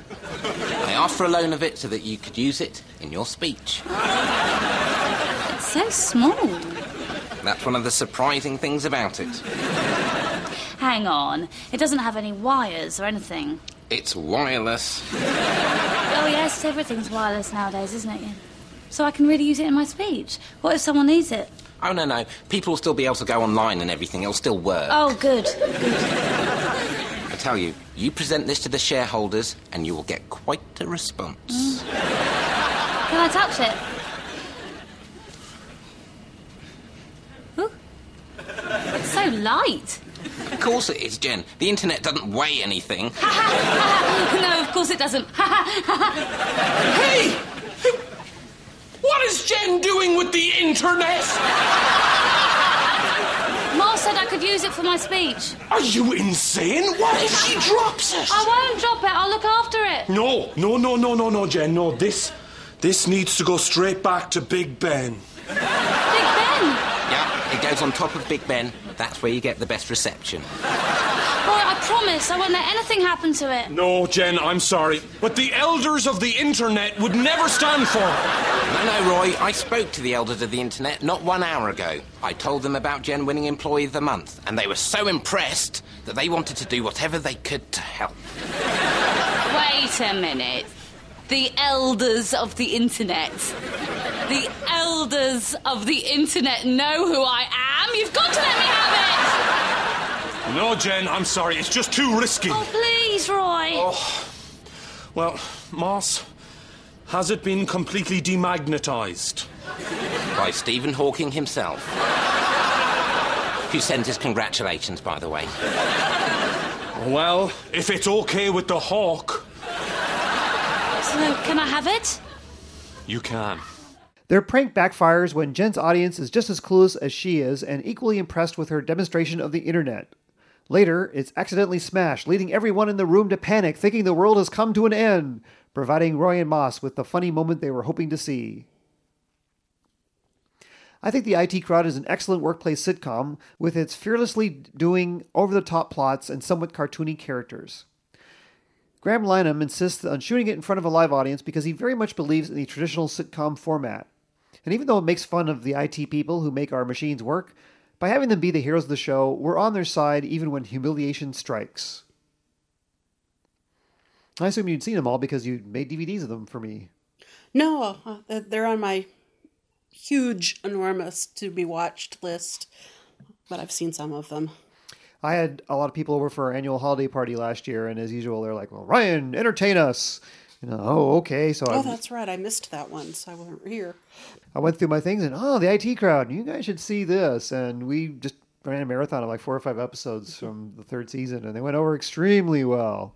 Speaker 6: I asked for a loan of it so that you could use it in your speech.
Speaker 4: It's so small.
Speaker 6: That's one of the surprising things about it.
Speaker 4: Hang on. It doesn't have any wires or anything.
Speaker 6: It's wireless.
Speaker 4: Oh, yes, everything's wireless nowadays, isn't it? So I can really use it in my speech. What if someone needs it?
Speaker 6: Oh, no, no. People will still be able to go online and everything. It'll still work.
Speaker 4: Oh, good.
Speaker 6: I tell you, you present this to the shareholders and you will get quite a response. Mm.
Speaker 4: Can I touch it? Ooh. It's so light.
Speaker 6: Of course it is, Jen. The internet doesn't weigh anything.
Speaker 4: no, of course it doesn't.
Speaker 7: Hey! What is Jen doing with the internet?
Speaker 4: Ma said I could use it for my speech.
Speaker 7: Are you insane? What if she drops it?
Speaker 4: I won't drop it. I'll look after it.
Speaker 7: No, no, no, no, no, no, Jen. No, this, this needs to go straight back to Big Ben.
Speaker 4: Big Ben.
Speaker 6: Yeah, It goes on top of Big Ben. That's where you get the best reception.
Speaker 11: Roy, I promise I won't let anything happen to it.
Speaker 7: No, Jen, I'm sorry. But the elders of the internet would never stand for it.
Speaker 6: No, no, Roy. I spoke to the elders of the internet not one hour ago. I told them about Jen winning Employee of the Month, and they were so impressed that they wanted to do whatever they could to help.
Speaker 4: Wait a minute. The elders of the internet. The elders of the internet know who I am. You've got to let me have it.
Speaker 7: No, Jen, I'm sorry. It's just too risky.
Speaker 11: Oh, please, Roy. Oh.
Speaker 7: Well, Moss, has it been completely demagnetized?
Speaker 6: By Stephen Hawking himself. Who sends his congratulations, by the way.
Speaker 7: Well, if it's okay with the hawk,
Speaker 11: So, can I have it?
Speaker 7: you can.
Speaker 2: Their prank backfires when Jen's audience is just as clueless as she is and equally impressed with her demonstration of the internet. Later, it's accidentally smashed, leading everyone in the room to panic, thinking the world has come to an end, providing Roy and Moss with the funny moment they were hoping to see. I think the IT Crowd is an excellent workplace sitcom with its fearlessly doing over the top plots and somewhat cartoony characters. Graham Linehan insists on shooting it in front of a live audience because he very much believes in the traditional sitcom format. And even though it makes fun of the IT people who make our machines work, by having them be the heroes of the show, we're on their side even when humiliation strikes. I assume you'd seen them all because you made DVDs of them for me.
Speaker 1: No, uh, they're on my huge, enormous to be watched list, but I've seen some of them.
Speaker 2: I had a lot of people over for our annual holiday party last year, and as usual, they're like, "Well, Ryan, entertain us." You know, oh, okay. So
Speaker 1: Oh,
Speaker 2: I,
Speaker 1: that's right. I missed that one, so I wasn't here.
Speaker 2: I went through my things, and oh, the IT crowd, you guys should see this. And we just ran a marathon of like four or five episodes mm-hmm. from the third season, and they went over extremely well.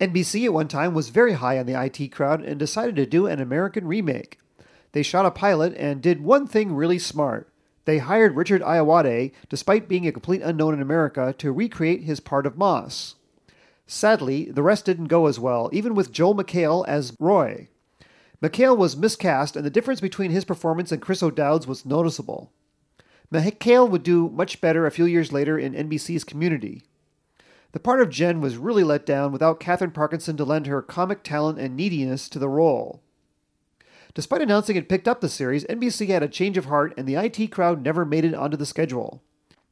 Speaker 2: NBC at one time was very high on the IT crowd and decided to do an American remake. They shot a pilot and did one thing really smart. They hired Richard Ayoade, despite being a complete unknown in America, to recreate his part of Moss. Sadly, the rest didn't go as well, even with Joel McHale as Roy. McHale was miscast, and the difference between his performance and Chris O'Dowd's was noticeable. McHale would do much better a few years later in NBC's Community. The part of Jen was really let down without Katherine Parkinson to lend her comic talent and neediness to the role. Despite announcing it picked up the series, NBC had a change of heart and the IT crowd never made it onto the schedule.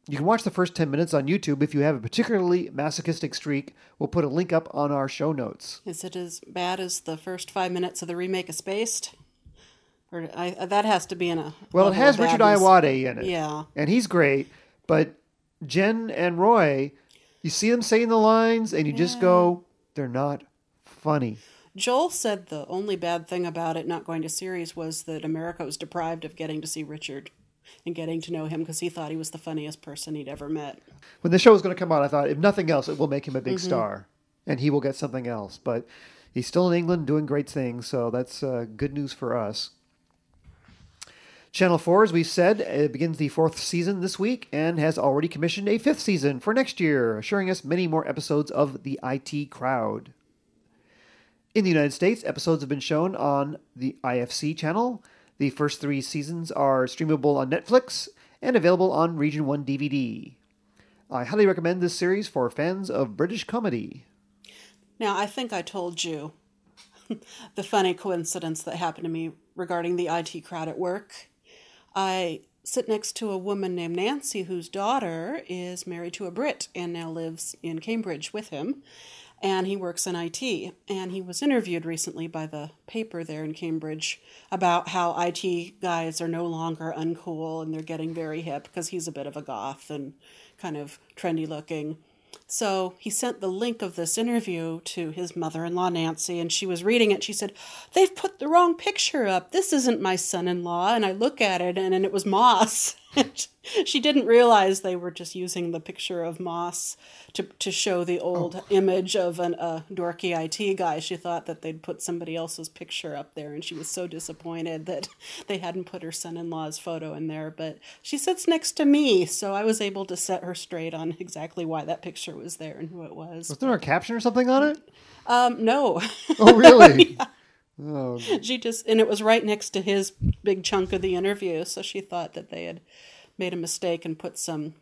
Speaker 2: You can watch the first 10 minutes on YouTube if you have a particularly masochistic streak. We'll put a link up on our show notes.
Speaker 1: Is it as bad as the first five minutes of the remake of Spaced? Or I, that has to be in a.
Speaker 2: Well, it has Richard. Ayoade in it.
Speaker 1: Yeah.
Speaker 2: And he's great, but Jen and Roy, you see them saying the lines and you just go, they're not funny.
Speaker 1: Joel said the only bad thing about it not going to series was that America was deprived of getting to see Richard and getting to know him because he thought he was the funniest person he'd ever met.
Speaker 2: When the show was going to come out, I thought, if nothing else, it will make him a big
Speaker 1: Mhm.
Speaker 2: star and he will get something else. But he's still in England doing great things, so that's uh, good news for us. Channel 4, as we've said, it begins the fourth season this week and has already commissioned a fifth season for next year, assuring us many more episodes of the IT crowd. In the United States, episodes have been shown on the IFC channel. The first three seasons are streamable on Netflix and available on Region 1 DVD. I highly recommend this series for fans of British comedy.
Speaker 1: Now, I think I told you the funny coincidence that happened to me regarding the IT crowd at work. I sit next to a woman named Nancy whose daughter is married to a Brit and now lives in Cambridge with him. And he works in IT. And he was interviewed recently by the paper there in Cambridge about how IT guys are no longer uncool and they're getting very hip because he's a bit of a goth and kind of trendy looking. So he sent the link of this interview to his mother in law, Nancy, and she was reading it. She said, They've put the wrong picture up. This isn't my son in law. And I look at it, and, and it was Moss. she didn't realize they were just using the picture of Moss to, to show the old image of an, a dorky IT guy. She thought that they'd put somebody else's picture up there, and she was so disappointed that they hadn't put her son in law's photo in there. But she sits next to me, so I was able to set her straight on exactly why that picture was there and who it was.
Speaker 2: Was there a caption or something on it?
Speaker 1: Um, no.
Speaker 2: Oh, really? Oh,
Speaker 1: She just, and it was right next to his big chunk of the interview, so she thought that they had made a mistake and put some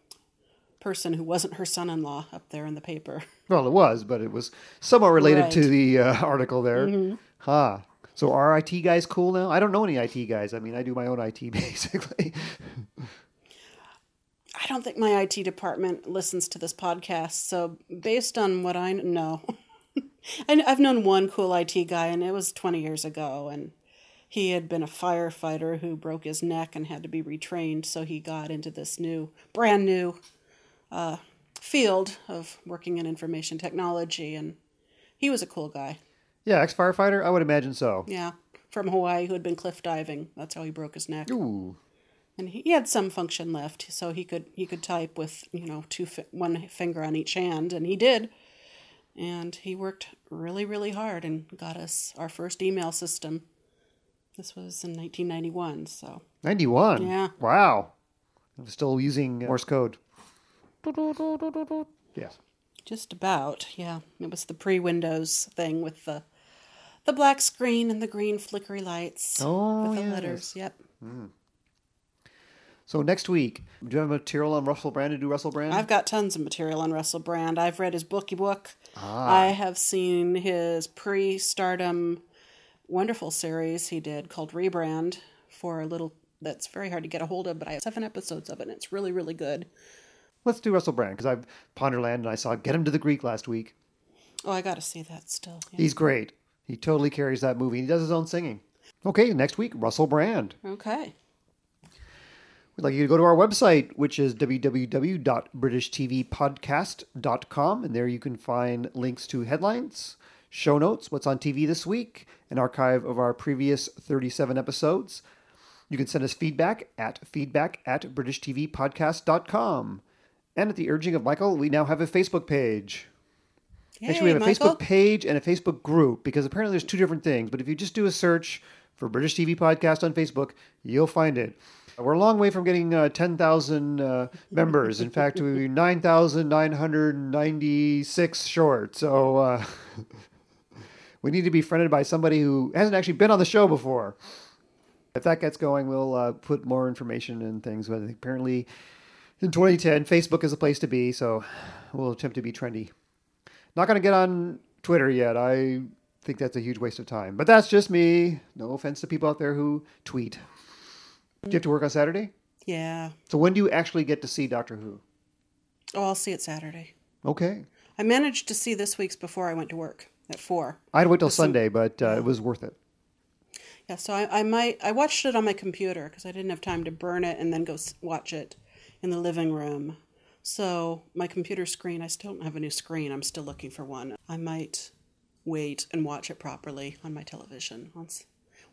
Speaker 1: person who wasn't her son-in-law up there in the paper.
Speaker 2: well, it was, but it was somewhat related
Speaker 1: Right.
Speaker 2: to the uh, article there.
Speaker 1: Mhm.
Speaker 2: Huh. So are IT guys cool now? I don't know any IT guys. I mean, I do my own IT basically.
Speaker 1: I don't think my IT department listens to this podcast, so based on what I know, I, I've known one cool IT guy, and it was 20 years ago, and he had been a firefighter who broke his neck and had to be retrained, so he got into this new, brand new uh, field of working in information technology, and he was a cool guy.
Speaker 2: yeah, ex firefighter. I would imagine so.
Speaker 1: Yeah, from Hawaii, who had been cliff diving. That's how he broke his neck.
Speaker 2: Ooh.
Speaker 1: and he, he had some function left, so he could he could type with you know two fi- one finger on each hand, and he did. And he worked really really hard and got us our first email system. This was in 1991, so
Speaker 2: 91.
Speaker 1: Yeah.
Speaker 2: Wow. I'm still using Morse code. Yes.
Speaker 1: just about yeah. It was the pre-Windows thing with the the black screen and the green flickery lights
Speaker 2: Oh,
Speaker 1: with the
Speaker 2: yes.
Speaker 1: letters. Yep.
Speaker 2: Mm. So next week, do you have material on Russell Brand to do Russell Brand?
Speaker 1: I've got tons of material on Russell Brand. I've read his bookie book.
Speaker 2: Ah.
Speaker 1: I have seen his pre stardom wonderful series he did called Rebrand for a little that's very hard to get a hold of, but I have seven episodes of it and it's really, really good.
Speaker 2: Let's do Russell Brand because I've Ponderland and I saw Get Him to the Greek last week.
Speaker 1: Oh, I got to see that still. yeah.
Speaker 2: He's great. He totally carries that movie. He does his own singing. Okay, next week, Russell Brand.
Speaker 1: Okay.
Speaker 2: We'd like you to go to our website, which is www.britishtvpodcast.com, and there you can find links to headlines, show notes, what's on TV this week, an archive of our previous 37 episodes. You can send us feedback at feedback at britishtvpodcast.com. And at the urging of Michael, we now have a Facebook page. Actually, we have a
Speaker 1: Michael.
Speaker 2: Facebook page and a Facebook group because apparently there's two different things. But if you just do a search for British TV Podcast on Facebook, you'll find it. We're a long way from getting uh, 10,000 uh, members. In fact, we're 9,996 short. So uh, we need to be friended by somebody who hasn't actually been on the show before. If that gets going, we'll uh, put more information and things. But apparently, in 2010, Facebook is a place to be. So we'll attempt to be trendy. Not going to get on Twitter yet. I think that's a huge waste of time. But that's just me. No offense to people out there who tweet. Do you have to work on Saturday?
Speaker 1: Yeah.
Speaker 2: So when do you actually get to see Doctor Who?
Speaker 1: Oh, I'll see it Saturday.
Speaker 2: Okay.
Speaker 1: I managed to see this week's before I went to work at four.
Speaker 2: I had to wait till
Speaker 1: some-
Speaker 2: Sunday, but uh, it was worth it.
Speaker 1: Yeah, so I, I might I watched it on my computer because I didn't have time to burn it and then go s- watch it in the living room. So my computer screen, I still don't have a new screen. I'm still looking for one. I might wait and watch it properly on my television once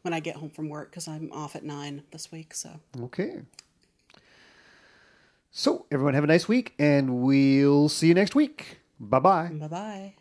Speaker 1: when I get home from work because I'm off at nine this week. So
Speaker 2: Okay. So everyone have a nice week, and we'll see you next week. Bye bye.
Speaker 1: bye bye.